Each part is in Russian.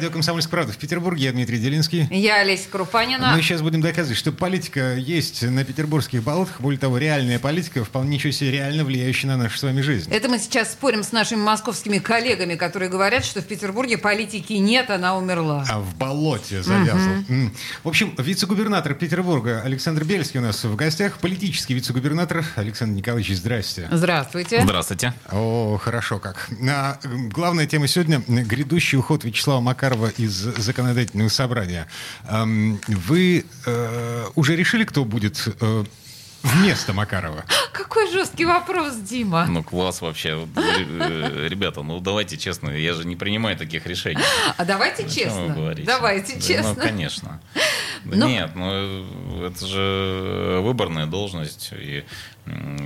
Радио «Комсомольская правда» в Петербурге. Я Дмитрий Делинский. Я Олеся Крупанина. Мы сейчас будем доказывать, что политика есть на петербургских болотах. Более того, реальная политика, вполне ничего себе реально влияющая на нашу с вами жизнь. Это мы сейчас спорим с нашими московскими коллегами, которые говорят, что в Петербурге политики нет, она умерла. А в болоте завязла. М. В общем, вице-губернатор Петербурга Александр Бельский у нас в гостях. Политический вице-губернатор Александр Николаевич, здрасте. Здравствуйте. Здравствуйте. О, хорошо как. А, главная тема сегодня – грядущий уход Вячеслава Макарова из законодательного собрания. Ам, Вы э, уже решили, кто будет э, вместо Макарова? Какой жесткий вопрос, Дима. Ну, класс вообще. Э, Ребята, ну давайте честно, я же не принимаю таких решений. А давайте О честно. Давайте Да, честно. Ну, конечно. Да Ну- Нет, ну это же выборная должность. И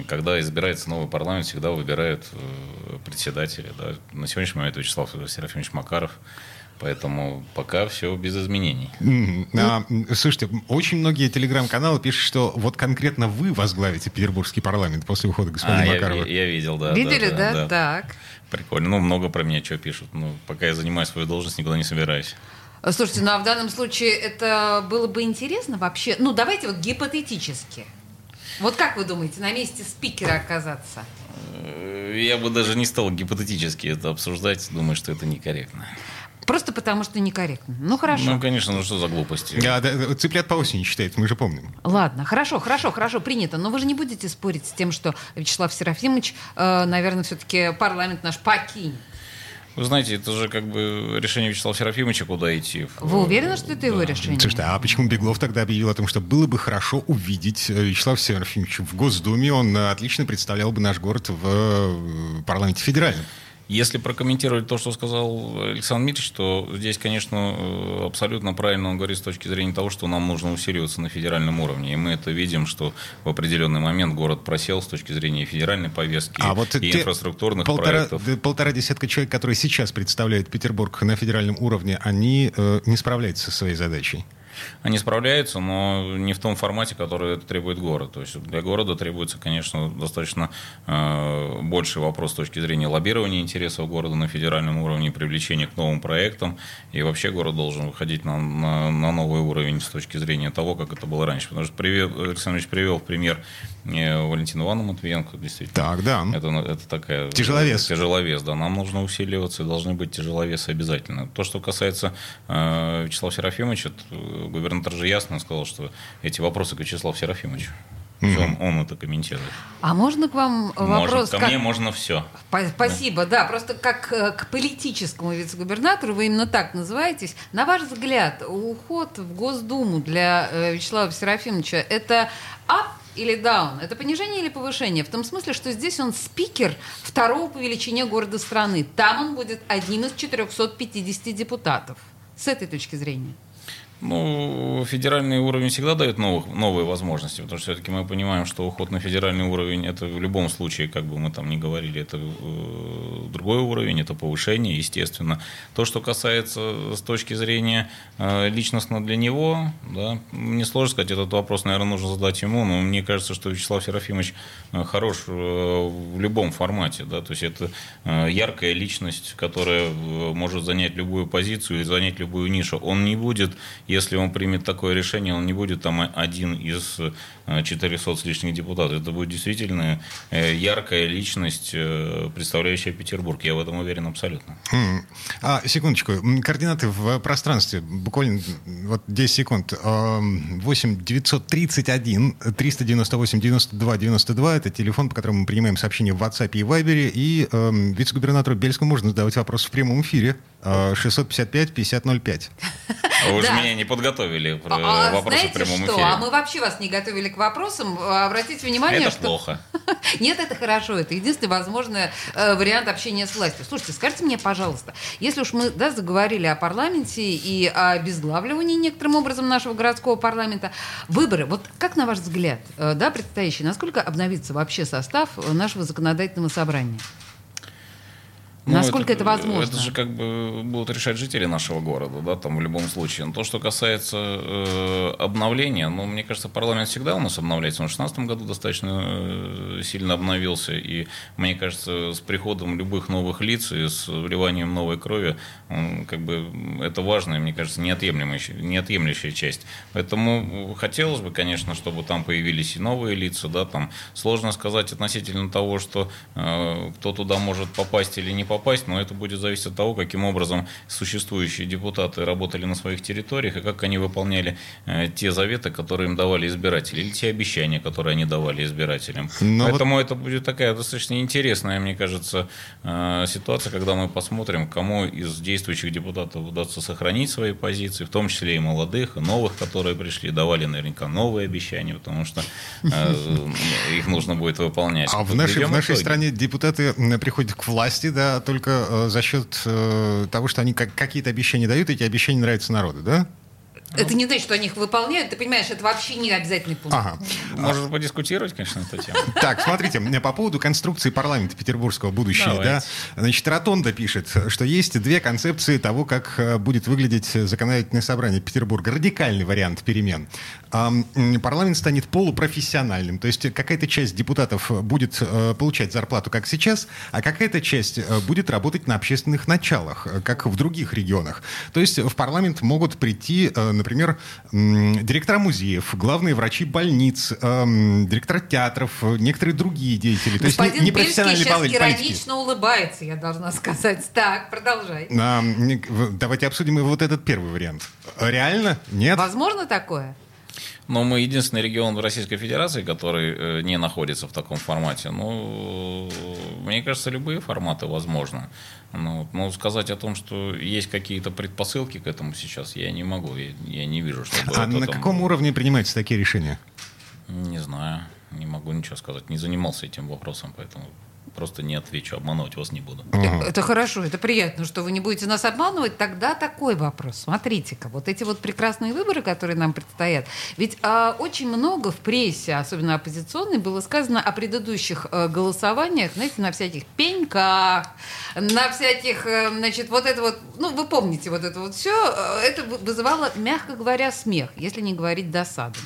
когда избирается новый парламент, всегда выбирают председателя. Да. На сегодняшний момент Вячеслав Серафимович Макаров. Поэтому пока все без изменений. А, Слушайте, очень многие телеграм-каналы пишут, что вот конкретно вы возглавите Петербургский парламент после ухода господина А, я, Макарова. я видел, да. Видели, да? да? Так. Прикольно. Ну, много про меня что пишут. Ну, пока я занимаю свою должность, никуда не собираюсь. Слушайте, ну а в данном случае это было бы интересно вообще. Ну, давайте вот гипотетически. Вот как вы думаете, на месте спикера оказаться? Э, Я бы даже не стал гипотетически это обсуждать. Думаю, что это некорректно. Просто потому что некорректно. Ну, хорошо. Ну, конечно, ну что за глупости? Да, да, цыплят по осени считают, мы же помним. Ладно, хорошо, хорошо, хорошо, принято. Но вы же не будете спорить с тем, что Вячеслав Серафимович, э, наверное, все-таки парламент наш покинет. Вы знаете, это же как бы решение Вячеслава Серафимовича, куда идти. Вы уверены, что это его решение? Слушайте, а почему Беглов тогда объявил о том, что было бы хорошо увидеть э, Вячеслава Серафимовича в Госдуме? Он э, отлично представлял бы наш город в э, парламенте федеральном. Если прокомментировать то, что сказал Александр Дмитриевич, то здесь, конечно, э, абсолютно правильно он говорит с точки зрения того, что нам нужно усиливаться на федеральном уровне. И мы это видим, что в определенный момент город просел с точки зрения федеральной повестки А вот и инфраструктурных полтора, проектов. полтора десятка человек, которые сейчас представляют Петербург на федеральном уровне, они э, не справляются со своей задачей. Они справляются, но не в том формате, который это требует город. То есть для города требуется, конечно, достаточно э, больший вопрос с точки зрения лоббирования интересов города на федеральном уровне, привлечения к новым проектам. И вообще город должен выходить на, на, на новый уровень с точки зрения того, как это было раньше. Потому что привел, Александр Ильич привел пример э, Валентину Ивановну Матвиенко, действительно. Так, да. Это, это такая... Тяжеловес. Тяжеловес, да. Нам нужно усиливаться, должны быть тяжеловесы обязательно. То, что касается э, Вячеслава Серафимовича, губернатор же ясно сказал, что эти вопросы к Вячеславу Серафимовичу. Всё, Он, он это комментирует. А можно к вам вопрос? Может, ко как- мне можно все. По- Спасибо, да. Просто как э, к политическому вице-губернатору, вы именно так называетесь. На ваш взгляд, уход в Госдуму для э, Вячеслава Серафимовича – это ап или даун? Это понижение или повышение? В том смысле, что здесь он спикер второго по величине города страны. Там он будет одним из 450 депутатов. С этой точки зрения. Ну, федеральный уровень всегда дает новых, новые возможности, потому что все-таки мы понимаем, что уход на федеральный уровень это в любом случае, как бы мы там ни говорили, это э, другой уровень, это повышение, естественно. То, что касается с точки зрения э, личностно для него, да, мне сложно сказать, этот вопрос, наверное, нужно задать ему, но мне кажется, что Вячеслав Серафимович э, хорош э, в любом формате, да, то есть это э, яркая личность, которая э, может занять любую позицию и занять любую нишу. Он не будет, если он примет такое решение, он не будет там один из 400 с лишних депутатов. Это будет действительно э, яркая личность, э, представляющая Петербург. Я в этом уверен абсолютно. А, секундочку. Координаты в пространстве. Буквально вот 10 секунд. Эм, 8 931 398 92 92. Это телефон, по которому мы принимаем сообщения в WhatsApp и Viber. И эм, вице-губернатору Бельскому можно задавать вопрос в прямом эфире. Э, 655 5005. А Вы же меня не подготовили А, а вопросу в знаете прямом что? эфире. А мы вообще вас не готовили к вопросам. Обратите внимание, Это что... плохо. Нет, это хорошо. Это единственный возможный э, вариант общения с властью. Слушайте, скажите мне, пожалуйста, если уж мы да, заговорили о парламенте и о обезглавливании некоторым образом нашего городского парламента, выборы, вот как на ваш взгляд, э, да, предстоящие, насколько обновится вообще состав э, нашего законодательного собрания? Ну, Насколько это, возможно? Это же как бы будут решать жители нашего города, да, там в любом случае. Но то, что касается э, обновления, ну, мне кажется, парламент всегда у нас обновляется. Он в 2016 году достаточно э, сильно обновился. И мне кажется, с приходом любых новых лиц и с вливанием новой крови, он, как бы, это важная, мне кажется, неотъемлемая, неотъемлющая часть. Поэтому хотелось бы, конечно, чтобы там появились и новые лица, да, там сложно сказать относительно того, что э, кто туда может попасть или не попасть попасть, но это будет зависеть от того, каким образом существующие депутаты работали на своих территориях и как они выполняли э, те заветы, которые им давали избиратели, или те обещания, которые они давали избирателям. Но Поэтому вот... это будет такая достаточно интересная, мне кажется, э, ситуация, когда мы посмотрим, кому из действующих депутатов удастся сохранить свои позиции, в том числе и молодых, и новых, которые пришли, давали наверняка новые обещания, потому что э, их нужно будет выполнять. А в нашей, в нашей стране депутаты приходят к власти, да, только э, за счет э, того, что они как, какие-то обещания дают, эти обещания нравятся народу, да? Это не значит, что они их выполняют. Ты понимаешь, это вообще не обязательный пункт. Ага. Можно подискутировать, конечно, эту тему. Так, смотрите, по поводу конструкции парламента петербургского будущего. Да? Значит, Ротонда пишет, что есть две концепции того, как э, будет выглядеть законодательное собрание Петербурга. Радикальный вариант перемен. Парламент станет полупрофессиональным, то есть какая-то часть депутатов будет э, получать зарплату, как сейчас, а какая-то часть э, будет работать на общественных началах, как в других регионах. То есть в парламент могут прийти, например, директора музеев, главные врачи больниц, директора театров, некоторые другие деятели. То Господин есть не профессиональные сейчас политики. иронично улыбается, я должна сказать. Так, продолжай. А, давайте обсудим вот этот первый вариант. Реально? Нет? Возможно такое? Но мы единственный регион в Российской Федерации, который э, не находится в таком формате. Ну, мне кажется, любые форматы возможны. Ну, но сказать о том, что есть какие-то предпосылки к этому сейчас, я не могу. Я, я не вижу, что... А на там... каком уровне принимаются такие решения? Не знаю. Не могу ничего сказать. Не занимался этим вопросом, поэтому просто не отвечу, обманывать вас не буду. Ага. Это хорошо, это приятно, что вы не будете нас обманывать. Тогда такой вопрос. Смотрите-ка, вот эти вот прекрасные выборы, которые нам предстоят. Ведь а, очень много в прессе, особенно оппозиционной, было сказано о предыдущих а, голосованиях, знаете, на всяких пеньках, на всяких, а, значит, вот это вот, ну, вы помните вот это вот все, э, это вызывало, мягко говоря, смех, если не говорить досаду.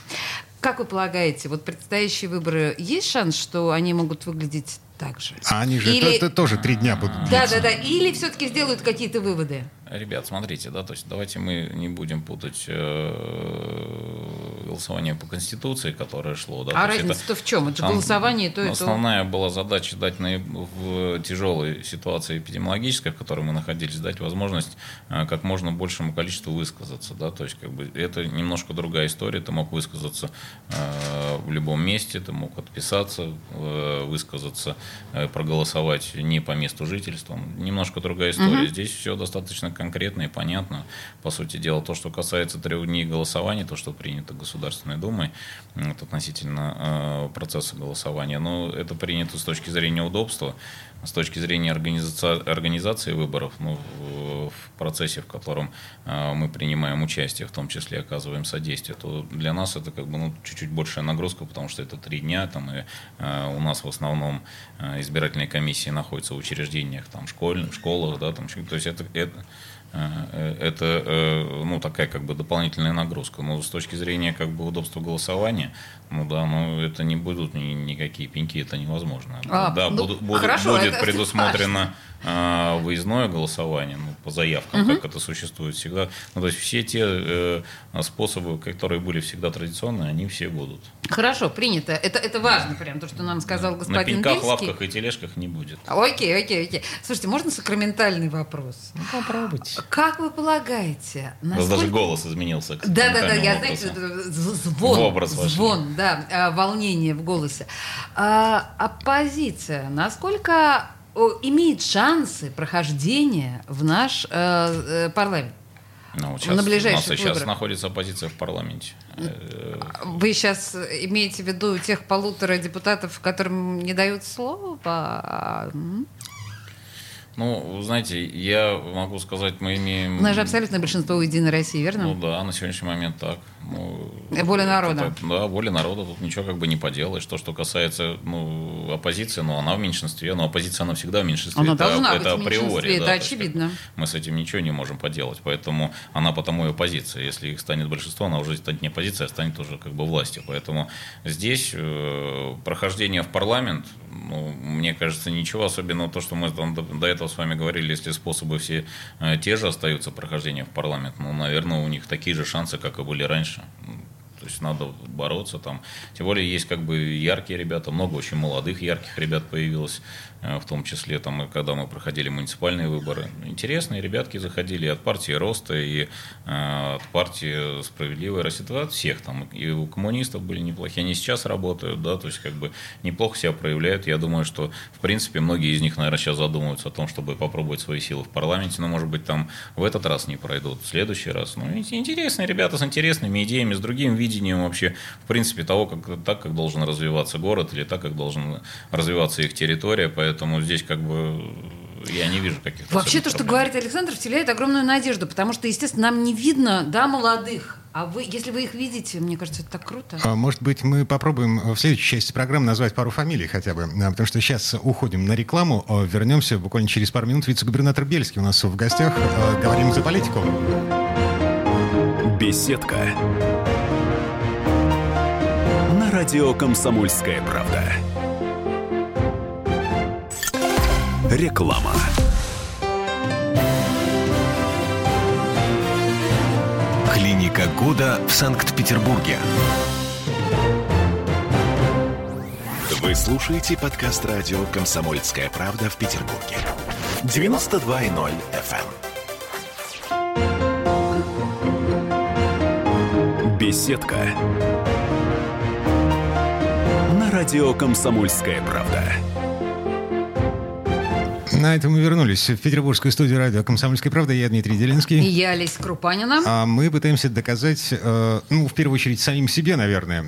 Как вы полагаете, вот предстоящие выборы, есть шанс, что они могут выглядеть так же? А они же Или... то, то, тоже три дня будут длиться. Да, да, да. Или все-таки сделают какие-то выводы? Ребят, смотрите, да, то есть давайте мы не будем путать э, голосование по Конституции, которое шло. Да, а разница-то в чем? Это голосование то и то? Основная была задача дать на, в тяжелой ситуации эпидемиологической, в которой мы находились, дать возможность э, как можно большему количеству высказаться. Да, то есть как бы это немножко другая история. Ты мог высказаться э, в любом месте, ты мог отписаться, э, высказаться, э, проголосовать не по месту жительства. Немножко другая история. Угу. Здесь все достаточно конкретно и понятно. По сути дела, то, что касается трех дней голосования, то, что принято Государственной Думой вот, относительно э, процесса голосования, но это принято с точки зрения удобства, с точки зрения организации, организации выборов, ну, в, в процессе, в котором э, мы принимаем участие, в том числе оказываем содействие, то для нас это как бы ну, чуть-чуть большая нагрузка, потому что это три дня, там, и э, у нас в основном э, избирательные комиссии находятся в учреждениях, там, школьных, школах, да, там, то есть это, это это ну, такая как бы дополнительная нагрузка. Но с точки зрения как бы удобства голосования, ну да, ну это не будут ни, никакие пеньки, это невозможно. А, да, ну, буду, буду, хорошо, будет это предусмотрено а, выездное голосование ну, по заявкам, угу. как это существует всегда. Ну, то есть все те э, способы, которые были всегда традиционные, они все будут. Хорошо, принято. Это, это важно прям, то, что нам сказал да. господин На пеньках, Бельский. лавках и тележках не будет. Окей, окей, окей. Слушайте, можно сакраментальный вопрос? Ну, попробуйте. Как вы полагаете? Насколько... У вас даже голос изменился. Да, да, да, я, знаете, звон, образ звон, да, а, волнение в голосе. А, оппозиция, насколько имеет шансы прохождения в наш э, э, парламент? Ну, сейчас, на ближайших у нас сейчас находится оппозиция в парламенте. Вы сейчас имеете в виду тех полутора депутатов, которым не дают слова? Ну, знаете, я могу сказать, мы имеем... У нас же абсолютное большинство у Единой России, верно? Ну да, на сегодняшний момент так. Ну, воля народа. Это, да, воля народа, тут ничего как бы не поделаешь. То, что касается ну, оппозиции, ну, она в меньшинстве, но оппозиция, она всегда в меньшинстве. Она это, должна это быть априори. в меньшинстве, да, это очевидно. Мы с этим ничего не можем поделать, поэтому она потому и оппозиция. Если их станет большинство, она уже станет не оппозиция, а станет уже как бы властью. Поэтому здесь э, прохождение в парламент, ну, мне кажется, ничего особенного. То, что мы до этого с вами говорили, если способы все э, те же остаются прохождения в парламент, ну, наверное, у них такие же шансы, как и были раньше. То есть надо бороться там. Тем более есть как бы яркие ребята, много очень молодых ярких ребят появилось. Э, в том числе, там, когда мы проходили муниципальные выборы. Интересные ребятки заходили от партии Роста, и э, от партии Справедливая Россия, от всех там, и у коммунистов были неплохие, они сейчас работают, да, то есть, как бы, неплохо себя проявляют. Я думаю, что, в принципе, многие из них, наверное, сейчас задумываются о том, чтобы попробовать свои силы в парламенте, но, может быть, там в этот раз не пройдут, в следующий раз. Ну, интересные ребята с интересными идеями, с другим видением вообще, в принципе, того, как, так, как должен развиваться город, или так, как должен развиваться их территория, поэтому Поэтому здесь как бы я не вижу каких-то Вообще то, что говорит Александр, вселяет огромную надежду, потому что, естественно, нам не видно, да, молодых. А вы, если вы их видите, мне кажется, это так круто. А, может быть, мы попробуем в следующей части программы назвать пару фамилий хотя бы, а, потому что сейчас уходим на рекламу, а, вернемся буквально через пару минут. Вице-губернатор Бельский у нас в гостях. Говорим за политику. Беседка. На радио «Комсомольская правда». Реклама. Клиника года в Санкт-Петербурге. Вы слушаете подкаст радио «Комсомольская правда» в Петербурге. 92.0 FM. Беседка. На радио «Комсомольская правда». На этом мы вернулись в петербургскую студию радио «Комсомольская правда». Я Дмитрий Делинский. И я Олеся Крупанина. А мы пытаемся доказать, э, ну, в первую очередь, самим себе, наверное.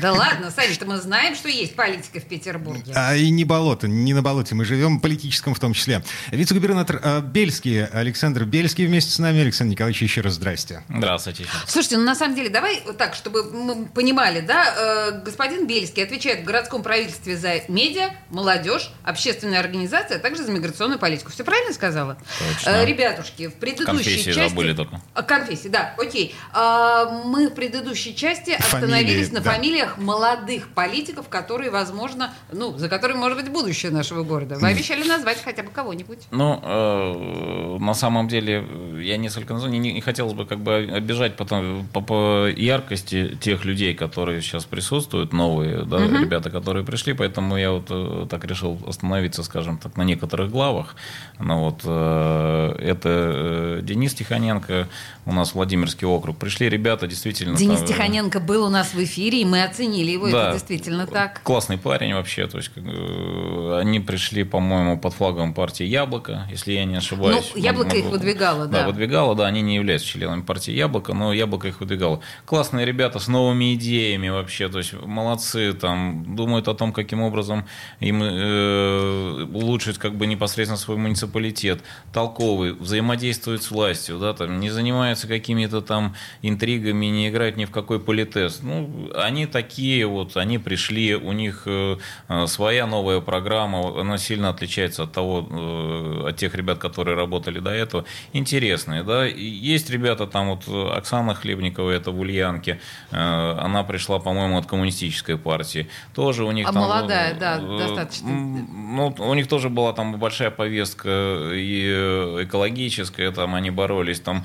Да ладно, Саша, мы знаем, что есть политика в Петербурге. А и не болото, не на болоте мы живем, политическом в том числе. Вице-губернатор э, Бельский, Александр Бельский вместе с нами. Александр Николаевич, еще раз здрасте. Здравствуйте. Слушайте, ну на самом деле, давай вот так, чтобы мы понимали, да, э, господин Бельский отвечает в городском правительстве за медиа, молодежь, общественная организация, а также за миграционную миграционную политику. Все правильно сказала? Точно. Э, ребятушки, в предыдущей Конфессии части... забыли только. А, конфессии, да, окей. А, мы в предыдущей части остановились Фамилии, на да. фамилиях молодых политиков, которые, возможно, ну, за которыми может быть будущее нашего города. Вы обещали назвать хотя бы кого-нибудь. Ну, э, на самом деле, я несколько названий не, не хотелось бы как бы обижать потом, по, по яркости тех людей, которые сейчас присутствуют, новые да, ребята, которые пришли, поэтому я вот э, так решил остановиться, скажем так, на некоторых главах. Ну, вот, э, это э, Денис Тихоненко, у нас Владимирский округ. Пришли ребята, действительно... Денис там, э, Тихоненко был у нас в эфире, и мы оценили его, Да. это действительно так. Классный парень вообще. То есть, как, э, они пришли, по-моему, под флагом партии Яблоко, если я не ошибаюсь. Ну, «Яблоко» их Могу- выдвигало, да. Да, выдвигало, да, они не являются членами партии Яблоко, но Яблоко их выдвигало. Классные ребята с новыми идеями вообще, то есть молодцы, там, думают о том, каким образом им э, улучшить как бы непосредственно свой муниципалитет, толковый, взаимодействуют с властью, да, там, не занимаются какими-то там интригами, не играют ни в какой политез. Ну, они такие вот, они пришли, у них э, э, своя новая программа, она сильно отличается от того, э, от тех ребят, которые работали до этого. Интересные, да. Есть ребята, там вот Оксана Хлебникова, это в Ульянке, она пришла, по-моему, от коммунистической партии. Тоже у них А там... молодая, да, достаточно. Ну, у них тоже была там большая повестка и экологическая, там они боролись, там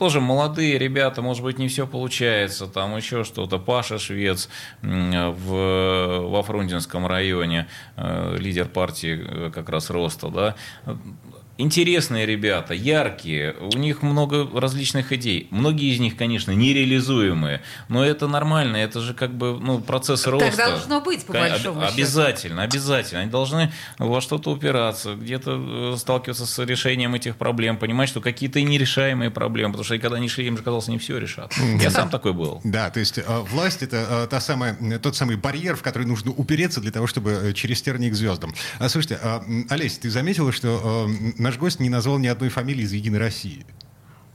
тоже молодые ребята, может быть, не все получается, там еще что-то. Паша Швец в, во Фрунзенском районе, э, лидер партии э, как раз Роста, да, Интересные ребята, яркие, у них много различных идей. Многие из них, конечно, нереализуемые, но это нормально, это же как бы ну, процесс роста. должно быть, по большому счету. Обязательно, обязательно. Они должны во что-то упираться, где-то э, сталкиваться с решением этих проблем, понимать, что какие-то и нерешаемые проблемы, потому что когда они шли, им же казалось, не все решат. Я сам такой был. Да, то есть э, власть это э, та самая, тот самый барьер, в который нужно упереться для того, чтобы через тернии к звездам. А, слушайте, а, Олесь, ты заметила, что м, наш гость не назвал ни одной фамилии из «Единой России».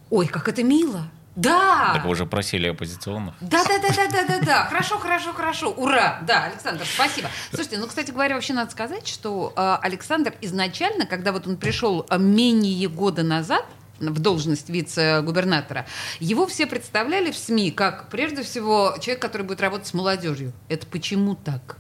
Ой, как это мило. Да! Так вы уже просили оппозиционных. Да, да, да, да, да, да, да. Хорошо, хорошо, хорошо. Ура! Да, Александр, спасибо. Слушайте, ну, кстати говоря, вообще надо сказать, что э, Александр изначально, когда вот он пришел э, менее года назад, в должность вице-губернатора, его все представляли в СМИ как, прежде всего, человек, который будет работать с молодежью. Это почему так?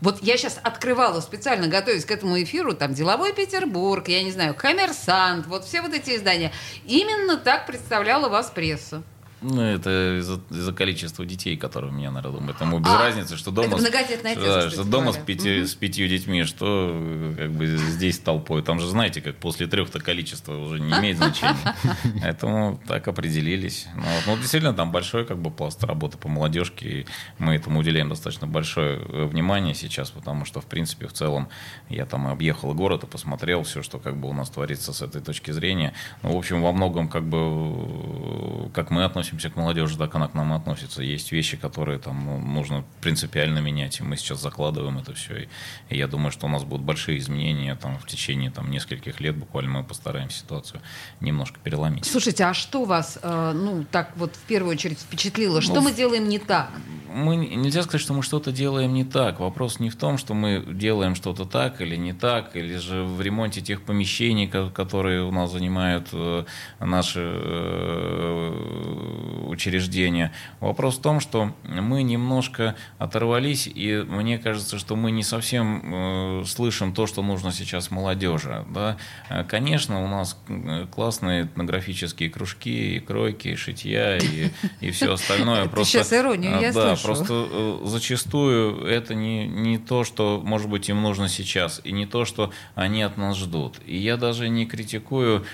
Вот я сейчас открывала специально, готовясь к этому эфиру, там «Деловой Петербург», я не знаю, «Коммерсант», вот все вот эти издания. Именно так представляла вас пресса. Ну, это из-за, из количества детей, которые у меня на роду. Поэтому без А, разницы, что дома, с- да, что дома с, пяти, Мгм. с пятью детьми, что как бы здесь толпой. Там же, знаете, как после трех-то количество уже не имеет значения. Поэтому так определились. Ну, вот. Ну, действительно, там большой как бы пласт работы по молодежке. И мы этому уделяем достаточно большое э, внимание сейчас, потому что, в принципе, в целом, я там объехал город и посмотрел все, что как бы у нас творится с этой точки зрения. Ну, в общем, во многом как бы э, как мы относимся к молодежи, так она к нам относится. Есть вещи, которые там ну, нужно принципиально менять, и мы сейчас закладываем это все. И, я думаю, что у нас будут большие изменения там в течение там нескольких лет буквально мы постараемся ситуацию немножко переломить. Слушайте, а что вас, э, ну, так вот в первую очередь впечатлило? Что Ну, мы делаем не так? мы не- нельзя сказать, что мы что-то делаем не так. Вопрос не в том, что мы делаем что-то так или не так, или же в ремонте тех помещений, ко- которые у нас занимают э, наши э, учреждения. Вопрос в том, что мы немножко оторвались, и мне кажется, что мы не совсем э, слышим то, что нужно сейчас молодежи. Да? Э, Конечно, у нас э, классные этнографические кружки, и кройки, и шитья, и, и все остальное. Просто, щас иронию я да, просто зачастую это не, не то, что, может быть, им нужно сейчас, и не то, что они от нас ждут. И я даже не критикую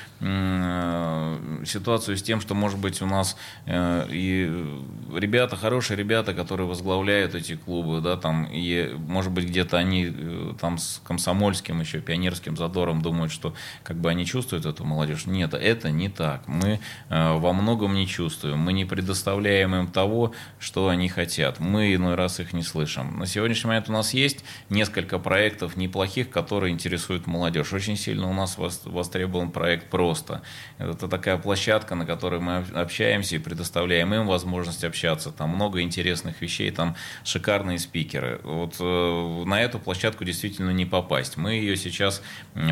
ситуацию с тем, что, может быть, у нас и ребята, хорошие ребята, которые возглавляют эти клубы, да, там, и, может быть, где-то они э, там с комсомольским еще, пионерским задором думают, что как бы они чувствуют эту молодежь. Нет, это не так. Мы э, во многом не чувствуем. Мы не предоставляем им того, что они хотят. Мы иной раз их не слышим. На сегодняшний момент у нас есть несколько проектов неплохих, которые интересуют молодежь. Очень сильно у нас вос- востребован проект «Просто». Это такая площадка, на которой мы об- общаемся предоставляем им возможность общаться. Там много интересных вещей, там шикарные спикеры. Вот э, на эту площадку действительно не попасть. Мы ее сейчас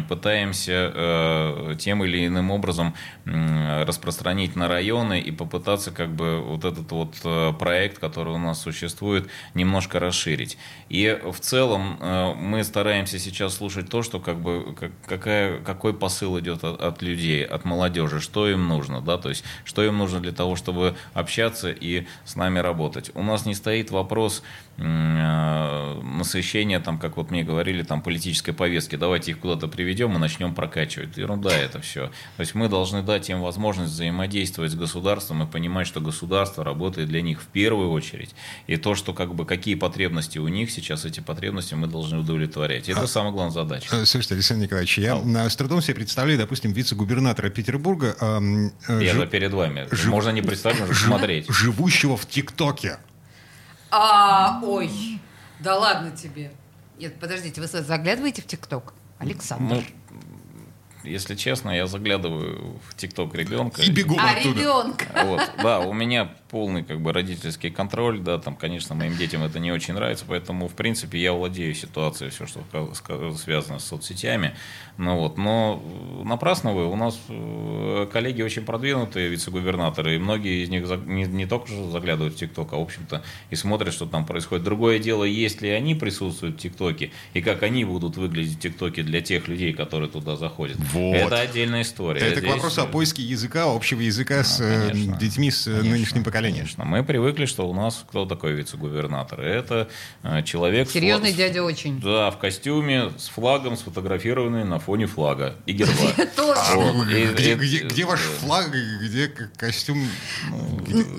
пытаемся э, тем или иным образом м, распространить на районы и попытаться как бы вот этот вот э, проект, который у нас существует, немножко расширить. И в целом э, мы стараемся сейчас слушать то, что как бы как- какая, какой посыл идет от, от людей, от молодежи, что им нужно, да, то есть что им нужно для того, чтобы общаться и с нами работать. У нас не стоит вопрос э, насыщения, там, как вот мне говорили, там политической повестки. Давайте их куда-то приведем и начнем прокачивать. Ерунда это все. То есть мы должны дать им возможность взаимодействовать с государством и понимать, что государство работает для них в первую очередь. И то, что как бы какие потребности у них сейчас, эти потребности мы должны удовлетворять. Это самая главная задача. Э, Слушайте, Александр Николаевич, я э, с трудом себе представляю, допустим, вице-губернатора Петербурга, эм, э, Я же перед вами. жив- Можно не представить, можно жив- смотреть. живущего в ТикТоке. А, ой, да ладно тебе. Нет, подождите, вы заглядываете в ТикТок? Александр. Ну, если честно, я заглядываю в ТикТок ребенка. И бегу а оттуда. ребенка? Вот, да, у меня полный как бы родительский контроль, да, там, конечно, моим детям это не очень нравится, поэтому, в принципе, я владею ситуацией, все, что связано с соцсетями, ну вот, но э, напрасно вы, у нас э, коллеги очень продвинутые вице-губернаторы, и многие из них не, не только же заглядывают в ТикТок, а, в общем-то, и смотрят, что там происходит. Другое дело, есть ли они присутствуют в ТикТоке, и как они будут выглядеть в ТикТоке для тех людей, которые туда заходят. Вот. Это отдельная история. Это к Здесь- вопросу о поиске языка, общего языка с э, конечно. детьми с э, Конечно, нынешним поколением. Конечно. Мы привыкли, что у нас кто такой вице-губернатор? Это э, человек... Серьезный фла- дядя очень. Да, в костюме, с флагом, сфотографированный на фоне флага и герба. И- Где, и- где- где ваш флаг, где костюм?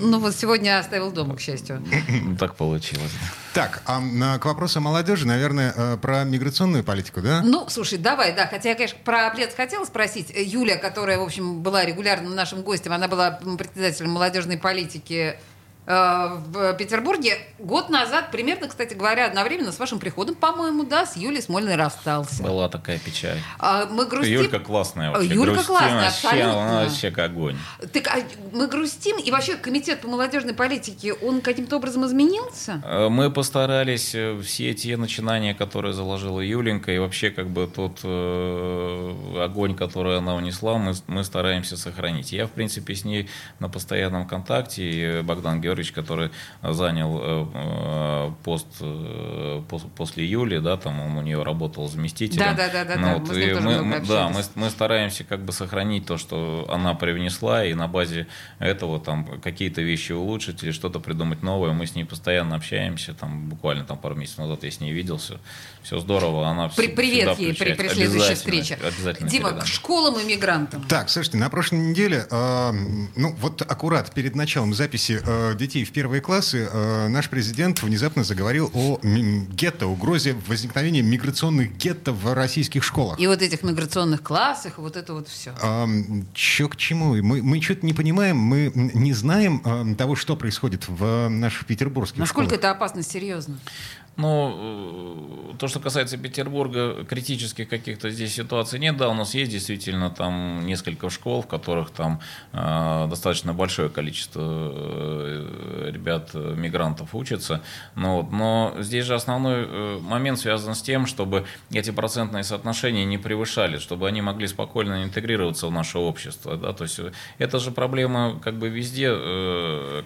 Ну вот сегодня оставил дома, к счастью. Так получилось. Так, а к вопросу о молодежи, наверное, э, про миграционную политику, да? Ну, слушай, давай, да. Хотя я, конечно, про Плец хотела спросить. Юля, которая, в общем, была регулярным нашим гостем, она была председателем молодежной политики Э, в Петербурге год назад, примерно, кстати говоря, одновременно с вашим приходом, по-моему, да, с Юлей Смольной расстался. Была такая печаль. А, Мы грустим. Юлька классная вообще. Юлька Грустим классная, вообще, абсолютно. Она вообще как огонь. Так, а мы грустим, и вообще комитет по молодежной политике, он каким-то образом изменился? Э, Мы постарались э, все те начинания, которые заложила Юленька, и вообще как бы тот э, огонь, который она унесла, мы, мы стараемся сохранить. Я, в принципе, с ней на постоянном контакте, и Богдан Георгиевич, который занял э, э, пост э, пос- после Юли, да, там он у нее работал заместителем. Ну, да, вот, мы с ним и тоже мы- мы- Да, мы, мы стараемся как бы сохранить то, что она привнесла, и на базе этого там какие-то вещи улучшить или что-то придумать новое. Мы с ней постоянно общаемся, там буквально там пару месяцев назад я с ней виделся. Все здорово, она При, привет ей при, при следующей Обязательно, встрече. Обязательно Дима, передам. к школам и мигрантам. Так, слушайте, на прошлой неделе, э, ну вот аккурат перед началом записи э, детей в первые классы, э, наш президент внезапно заговорил о м, гетто, угрозе возникновения миграционных гетто в российских школах. И вот этих миграционных классах, вот это вот все. Че к чему? Мы, мы что-то не понимаем, мы не знаем э, того, что происходит в э, наших петербургских Насколько школах. это опасно, серьезно? Ну, э, то, что касается Петербурга, критических каких-то здесь ситуаций нет. Да, у нас есть действительно там несколько школ, в которых там э, достаточно большое количество э, ребят, э, мигрантов учатся. Но, вот, но здесь же основной э, момент связан с тем, чтобы эти процентные соотношения не превышали, чтобы они могли спокойно интегрироваться в наше общество. Да? То есть э, это же проблема как бы везде,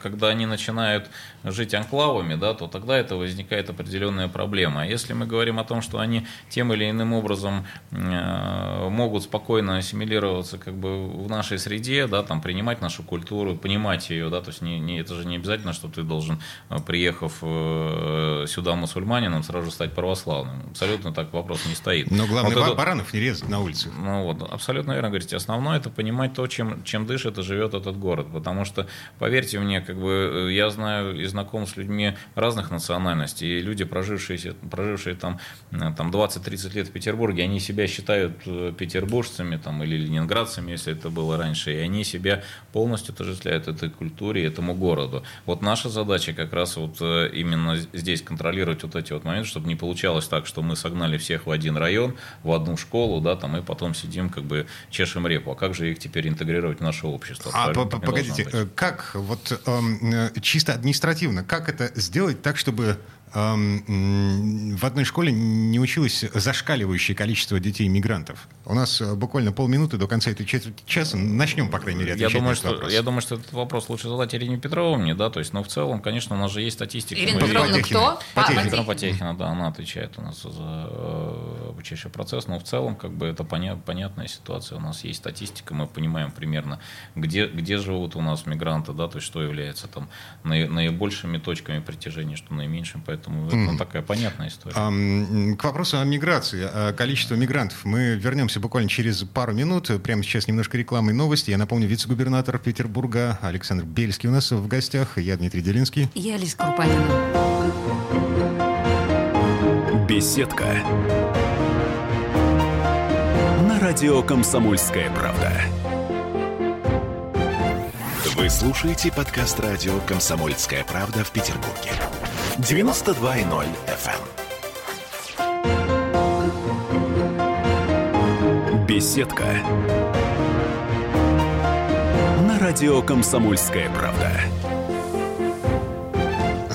когда они начинают жить анклавами, да, то тогда это возникает определенная проблема. А если мы говорим о том, что они тем или иным образом могут спокойно ассимилироваться как бы в нашей среде, да, там, принимать нашу культуру, понимать ее, да, то есть не, не, это же не обязательно, что ты должен, э, приехав э, сюда мусульманином, сразу стать православным. Абсолютно так вопрос не стоит. Но главное, Вот ба- это- баранов не резать на улице. ну вот, абсолютно верно говорите. Основное это понимать то, чем, чем дышит и живет этот город. Потому что, поверьте мне, как бы э, я знаю и знаком с людьми разных национальностей. И люди, прожившие, прожившие там, там 20-30 лет в Петербурге, они себя считают петербуржцами там, или ленинградцами, если это было раньше. И они себя полностью отождествляют этой культуре, этому городу. Вот наша задача как раз вот э, именно здесь контролировать вот эти вот моменты, чтобы не получалось так, что мы согнали всех в один район, в одну школу, да, там, и потом сидим, как бы чешем репу. А как же их теперь интегрировать в наше общество? А, погодите, э, как вот эм, э, чисто административно, как это сделать так, чтобы в одной школе не училось зашкаливающее количество детей-мигрантов? У нас э, буквально полминуты до конца этой четверти часа. Начнем, по крайней мере, Я отвечать на думаю, этот что, вопрос. я думаю, что этот вопрос лучше задать Ирине Петровне, да, то есть, но в целом, конечно, у нас же есть статистика. Ирина Мы Петровна кто? Потехина. А, Потехина. Да, она отвечает у нас за э, обучающий процесс, но в целом, как бы, это поня- понятная ситуация. У нас есть статистика, мы понимаем примерно, где, где живут у нас мигранты, да, то есть, что является там наи- наибольшими точками притяжения, что наименьшим, поэтому это такая понятная история. Ам, К вопросу о миграции, о количестве мигрантов. Мы вернемся буквально через пару минут. Прямо сейчас немножко рекламы и новости. Я напомню, вице-губернатор Петербурга Александр Бельский у нас в гостях. Я Дмитрий Делинский. Я Алиса Крупанина. Беседка. На радио «Комсомольская правда». Вы слушаете подкаст радио «Комсомольская правда» в Петербурге. 92.0 FM. Беседка. На радио «Комсомольская правда».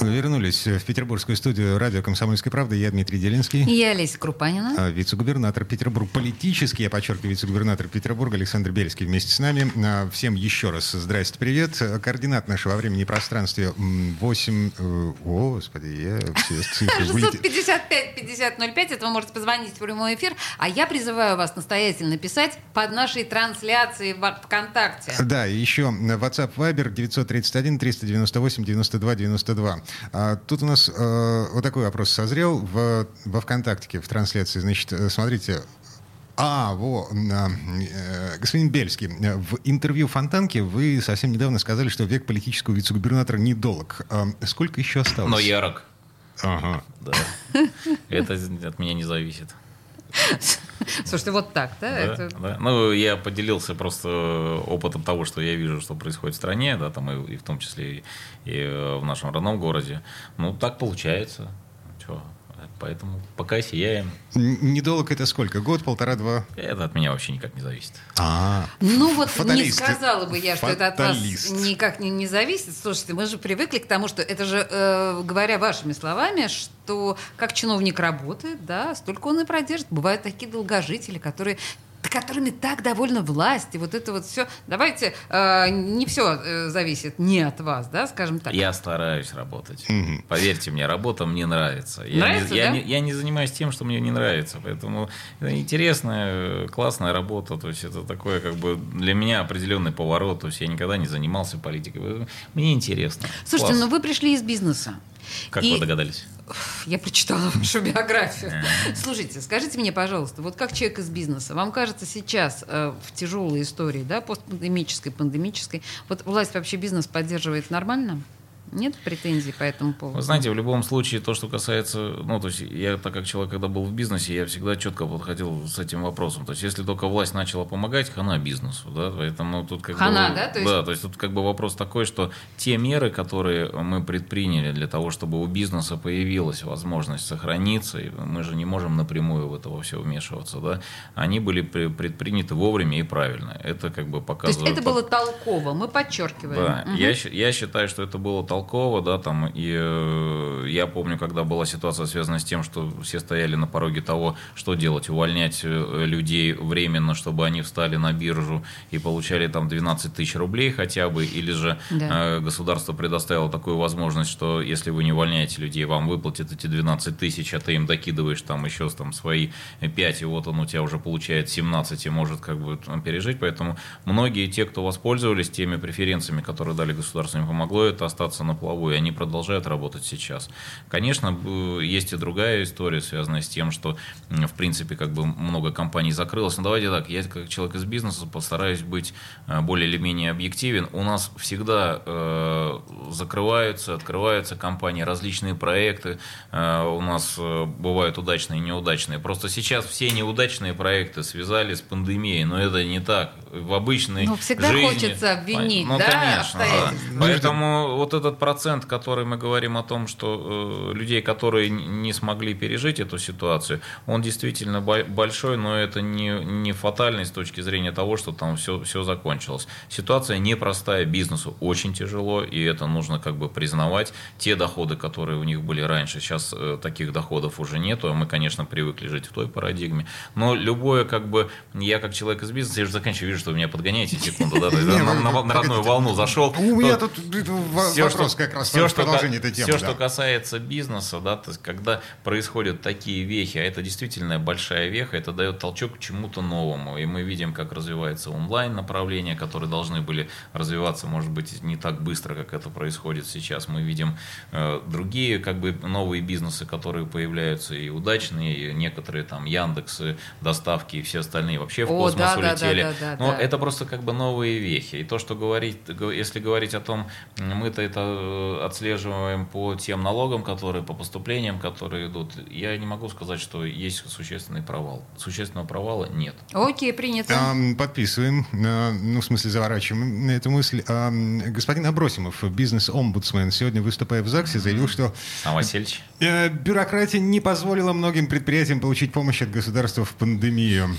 Вернулись в петербургскую студию радио «Комсомольская правда». Я Дмитрий Делинский. Я Олеся Крупанина. А, Вице-губернатор Петербурга, политический, я подчеркиваю, вице-губернатор Петербурга Александр Бельский вместе с нами. А, Всем еще раз здрасте, привет. Координат нашего времени и пространстве м, 8... э, О, господи, я все цифры вылетели. 655-5005, это вы можете позвонить в прямой эфир, а я призываю вас настоятельно писать под нашей трансляцией в ВКонтакте. Да, еще WhatsApp Viber 931 398 92 92. А, тут у нас э, вот такой вопрос созрел в, во ВКонтакте в трансляции. Значит, э, смотрите, а, во, э, господин Бельский, э, в интервью Фонтанке вы совсем недавно сказали, что век политического вице-губернатора недолг. А, сколько еще осталось? Но ярок. Ага. Да. Это от меня не зависит. Слушайте, вот так, да? Да, это... да. Ну, я поделился просто опытом того, что я вижу, что происходит в стране, да, там и, и в том числе и, и э, в нашем родном городе. Ну, так получается. Чё? Поэтому пока сияем. Недолг это сколько? Год, полтора, два? Это от меня вообще никак не зависит. А, Ну вот Фаталисты. не сказала бы я, что это от вас Фаталист. никак не, не зависит. Слушайте, мы же привыкли к тому, что это же, э, говоря вашими словами, что как чиновник работает, да, столько он и продержит. Бывают такие долгожители, которые которыми так довольна власть, и вот это вот все. Давайте, э, не все зависит не от вас, да, скажем так. Я стараюсь работать. Поверьте мне, работа мне нравится. Я, Нравится, не, я, да? не, я не занимаюсь тем, что мне не нравится. Поэтому это интересная, э, классная работа. То есть это такое, как бы для меня определенный поворот. То есть я никогда не занимался политикой. Мне интересно. Слушайте, Класс. ну вы пришли из бизнеса. Как и- вы догадались? Я прочитала вашу биографию. Слушайте, скажите мне, пожалуйста, вот как человек из бизнеса, вам кажется сейчас э, в тяжелой истории, да, постпандемической, пандемической, вот власть вообще бизнес поддерживает нормально? Нет претензий по этому поводу? Вы знаете, в любом случае, то, что касается, ну, то есть я, так как человек, когда был в бизнесе, я всегда четко подходил с этим вопросом. То есть, если только власть начала помогать, хана бизнесу, да, поэтому тут как Хана, бы... да? То есть- Да, то есть тут как бы вопрос такой, что те меры, которые мы предприняли для того, чтобы у бизнеса появилась возможность сохраниться, и мы же не можем напрямую в это все вмешиваться, да, они были при- предприняты вовремя и правильно. Это как бы То есть показывает... это было толково, мы подчеркиваем. Да, Мгм. я, я считаю, что это было толково, да, там, и э, я помню, когда была ситуация связана с тем, что все стояли на пороге того, что делать, увольнять э, людей временно, чтобы они встали на биржу и получали там 12 тысяч рублей хотя бы, или же Да. э, государство предоставило такую возможность, что если вы не увольняете людей, вам выплатят эти 12 тысяч, а ты им докидываешь там еще там свои 5, и вот он у тебя уже получает 17 и может как бы там пережить, поэтому многие те, кто воспользовались теми преференциями, которые дали государство, им помогло это остаться на плаву, и они продолжают работать сейчас. Конечно, есть и другая история, связанная с тем, что, в принципе, как бы много компаний закрылось. Но давайте так, я как человек из бизнеса постараюсь быть э, более или менее объективен. У нас всегда э, закрываются, открываются компании, различные проекты. Э, у нас бывают удачные и неудачные. Просто сейчас все неудачные проекты связали с пандемией, но это не так. В обычной Ну, всегда жизни- хочется обвинить, ну, да, конечно, да. Поэтому вот этот процент, который мы говорим о том, что э, людей, которые не смогли пережить эту ситуацию, он действительно бо- большой, но это не, не фатальный с точки зрения того, что там все, все закончилось. Ситуация непростая, бизнесу очень тяжело, и это нужно как бы признавать. Те доходы, которые у них были раньше, сейчас э, таких доходов уже нету, а мы, конечно, привыкли жить в той парадигме. Но любое, как бы, я как человек из бизнеса, я же заканчиваю, вижу, что вы меня подгоняете секунду, да, на, на родную волну зашел. У меня тут вопрос что, как раз все, в этой темы. все, что касается бизнеса, да, то есть, когда происходят такие вехи, а это действительно большая веха, это дает толчок к чему-то новому. И мы видим, как развивается онлайн направления, которые должны были развиваться, может быть, не так быстро, как это происходит сейчас. Мы видим э, другие, как бы, новые бизнесы, которые появляются, и удачные, и некоторые там Яндексы, доставки и все остальные вообще в О, космос да, да, да, улетели. да, да, Но это просто как бы новые вехи. И то, что говорить, если говорить о том, мы-то это э, отслеживаем по тем налогам, которые, по поступлениям, которые идут, я не могу сказать, что есть существенный провал. Существенного провала нет. Окей, принято. Подписываем, э, ну, в смысле, заворачиваем эту мысль. Господин Абросимов, бизнес-омбудсмен, сегодня, выступая в ЗАГСе, заявил, что Сам Васильевич? Э, бюрократия не позволила многим предприятиям получить помощь от государства в пандемию.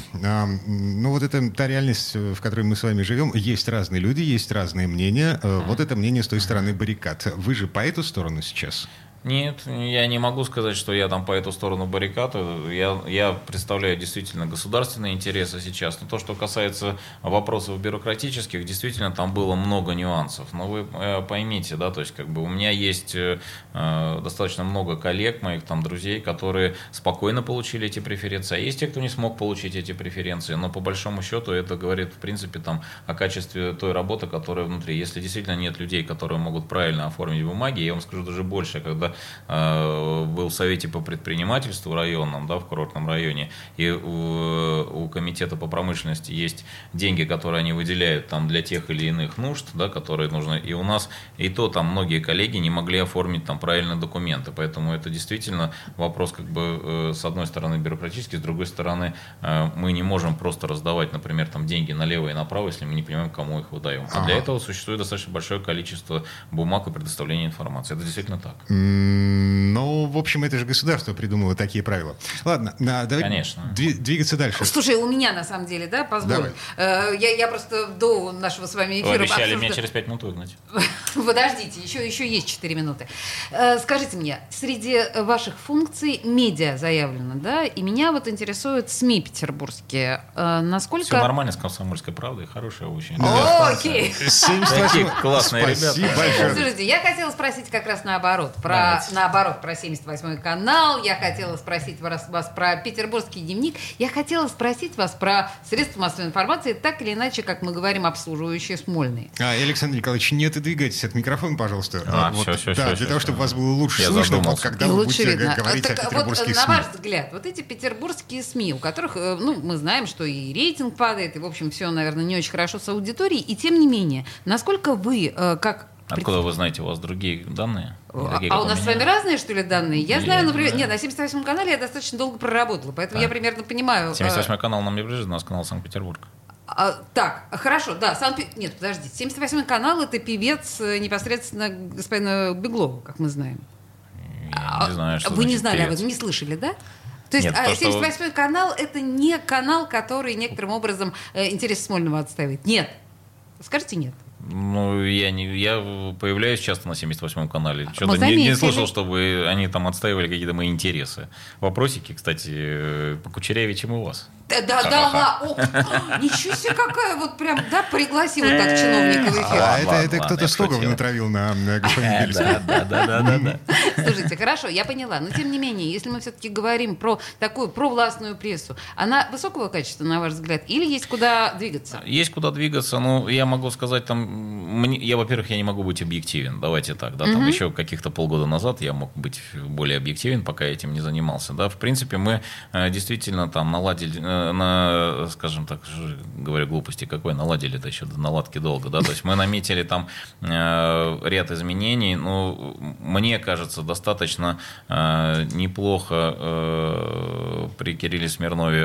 Ну, вот это та реальность, э, в которой мы с вами живем. Есть разные люди, есть разные мнения. Э, Вот это мнение с той стороны баррикад. Вы же по эту сторону сейчас? Нет, я не могу сказать, что я там по эту сторону баррикады. Я, я представляю действительно государственные интересы сейчас. Но то, что касается вопросов бюрократических, действительно там было много нюансов. Но вы э, поймите, да, то есть как бы у меня есть э, достаточно много коллег, моих там друзей, которые спокойно получили эти преференции. А есть те, кто не смог получить эти преференции. Но по большому счету это говорит, в принципе, там о качестве той работы, которая внутри. Если действительно нет людей, которые могут правильно оформить бумаги, я вам скажу даже больше, когда э, был в Совете по предпринимательству районном, да, в курортном районе, и у, у Комитета по промышленности есть деньги, которые они выделяют там для тех или иных нужд, да, которые нужны, и у нас и то там многие коллеги не могли оформить там правильные документы, поэтому это действительно вопрос как бы э, с одной стороны бюрократический, с другой стороны э, мы не можем просто раздавать, например, там деньги налево и направо, если мы не понимаем, кому их выдаем. А для этого существует достаточно большое количество бумаг и предоставления информации. Это действительно так. Ну, в общем, это же государство придумало такие правила. Ладно, давай Конечно. двигаться дальше. Слушай, у меня на самом деле, да, позволь. Э, я, я просто до нашего с вами эфира... Вы обещали обсужда... меня через пять минут выгнать. Подождите, еще, еще есть 4 минуты. Э, скажите мне, среди ваших функций медиа заявлено, да? И меня вот интересуют СМИ петербургские. Э, насколько... Все нормально с комсомольской правдой, хорошая очень. Окей. Такие классные ребята. Большое. Слушайте, я хотела спросить как раз наоборот. Про, наоборот, про 78-й канал. Я хотела спросить вас, вас про петербургский дневник. Я хотела спросить вас про средства массовой информации, так или иначе, как мы говорим, обслуживающие Смольный. А, Александр Николаевич, не отодвигайтесь от микрофона, пожалуйста. А, вот, все, все, да, все, для все, того, все. чтобы вас было лучше Я слышно, вот задумался. когда И вы лучше будете видно. говорить Так о вот, петербургских на СМИ. ваш взгляд, вот эти петербургские СМИ, у которых, э, ну, мы знаем, что и рейтинг падает, и, в общем, все, наверное, не очень хорошо с аудиторией, и тем не менее, насколько вы, э, как Откуда вы знаете, у вас другие данные? А, такие, а у нас с меня? вами разные, что ли, данные? Я Я знаю, например, нет, на 78 канале я достаточно долго проработала, поэтому А. я примерно понимаю. э, 78 канал нам не ближе, у нас канал Санкт-Петербург. А, так, хорошо, да, Санкт Нет, подождите, 78 канал это певец э, непосредственно господина Беглова, как мы знаем. Я не знаю, что Вы не знали об певец. этом, не слышали, да? То есть Нет, а, то, что- 78 канал это не канал, который некоторым образом э, интересы Смольного отстаивает. Нет. Скажите нет. Ну, я не, я появляюсь часто на 78-м канале. Мы Что-то не, не слышал, чтобы они там отстаивали какие-то мои интересы. Вопросики, кстати, э, по кучерявее, чем у вас. Да, да, да, о, ничего себе, какая вот прям, да, пригласила так чиновника в эфир. А это, это кто-то шутил. натравил на, на господина Да, Бельского. да, да, да, да, да. Слушайте, хорошо, я поняла. Но тем не менее, если мы все-таки говорим про такую провластную прессу, она высокого качества, на ваш взгляд, или есть куда двигаться? Есть куда двигаться, но я могу сказать, там, мне, я, во-первых, я не могу быть объективен, давайте так, да, там еще каких-то полгода назад я мог быть более объективен, пока я этим не занимался, да, в принципе, мы э, действительно там наладили, э, на, скажем так, говорю глупости, какой наладили это еще до наладки долго, да, то есть мы наметили там э, ряд изменений, ну, мне кажется, достаточно неплохо при Кирилле Смирнове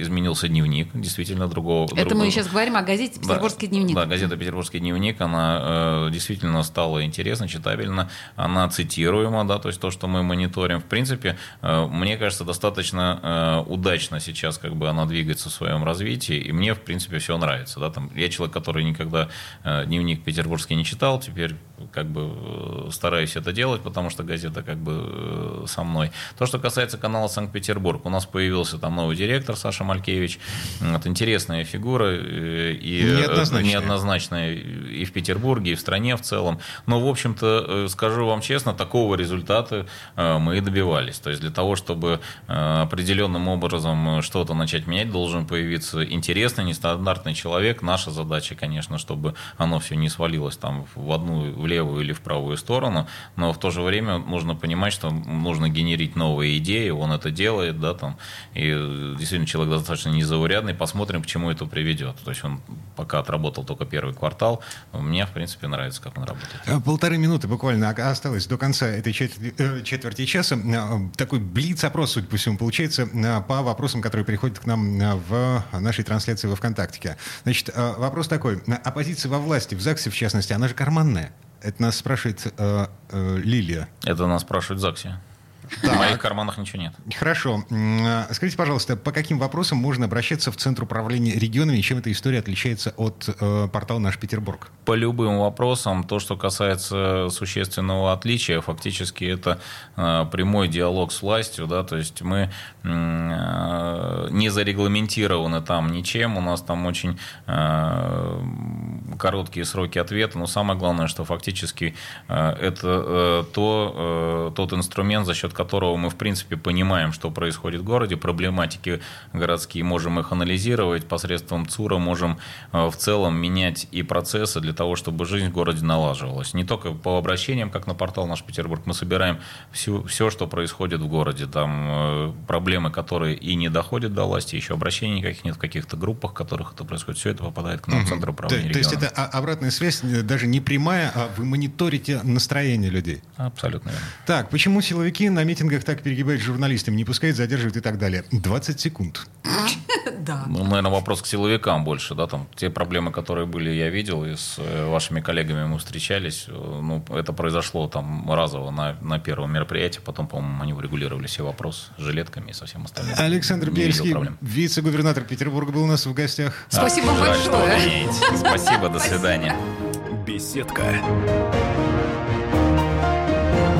изменился дневник, действительно другого. Это мы другого- сейчас говорим о газете «Петербургский да, дневник». Да, газета «Петербургский дневник», она э, действительно стала интересна, читабельна, она цитируема, да, то есть то, что мы мониторим, в принципе, э, мне кажется, достаточно э, удачно сейчас как бы она двигается в своем развитии, и мне, в принципе, все нравится, да, там, я человек, который никогда э, дневник петербургский не читал, теперь как бы э, стараюсь это делать, потому что газета как бы э, со мной. То, что касается канала Санкт-Петербург, у нас появился там новый директор Саша Малькевич, вот, интересная фигура э, и Неоднозначная. неоднозначная и в Петербурге, и в стране в целом. Но, в общем-то, скажу вам честно, такого результата мы и добивались. То есть для того, чтобы определенным образом что-то начать менять, должен появиться интересный, нестандартный человек. Наша задача, конечно, чтобы оно все не свалилось там в одну, в левую или в правую сторону, но в то же время нужно понимать, что нужно генерить новые идеи, он это делает, да, там, и действительно человек достаточно незаурядный, посмотрим, к чему это приведет. То есть он пока отработал только первый квартал, мне, в принципе, нравится, как он работает. Э, Полторы минуты буквально осталось до конца этой четверти, э, четверти часа. Э, Такой блиц-опрос, судя по всему, получается по вопросам, которые приходят к нам в нашей трансляции во ВКонтакте. Значит, вопрос такой. Оппозиция во власти, в ЗАГСе в частности, она же карманная. Это нас спрашивает э, э, Лилия. Это нас спрашивают в ЗАГСе. В моих карманах ничего нет. Хорошо. Скажите, пожалуйста, по каким вопросам можно обращаться в Центр управления регионами и чем эта история отличается от э, портала «Наш Петербург»? По любым вопросам, то, что касается существенного отличия, фактически это э, прямой диалог с властью, да, то есть мы э, не зарегламентированы там ничем, у нас там очень э, короткие сроки ответа, но самое главное, что фактически э, это то, тот инструмент, за счет которого мы, в принципе, понимаем, что происходит в городе, проблематики городские, можем их анализировать, посредством ЦУРа можем в целом менять и процессы для того, чтобы жизнь в городе налаживалась. Не только по обращениям, как на портал «Наш Петербург», мы собираем все, все что происходит в городе, там проблемы, которые и не доходят до власти, еще обращений никаких нет в каких-то группах, в которых это происходит, все это попадает к нам в Центр управления то, то есть это обратная связь даже не прямая, а вы мониторите настроение людей? Абсолютно верно. Так, почему силовики на митингах так перегибают журналистам, не пускают, задерживают и так далее? 20 секунд. Да. Ну, наверное, вопрос к силовикам больше, да, там те проблемы, которые были, я видел, и с э, вашими коллегами мы встречались, э, ну, это произошло там разово на, на первом мероприятии, потом, по-моему, они урегулировали все вопросы с жилетками и со всем остальным. Александр Бельский, вице-губернатор Петербурга, был у нас в гостях. Спасибо а, большое. Спасибо, до свидания. Беседка.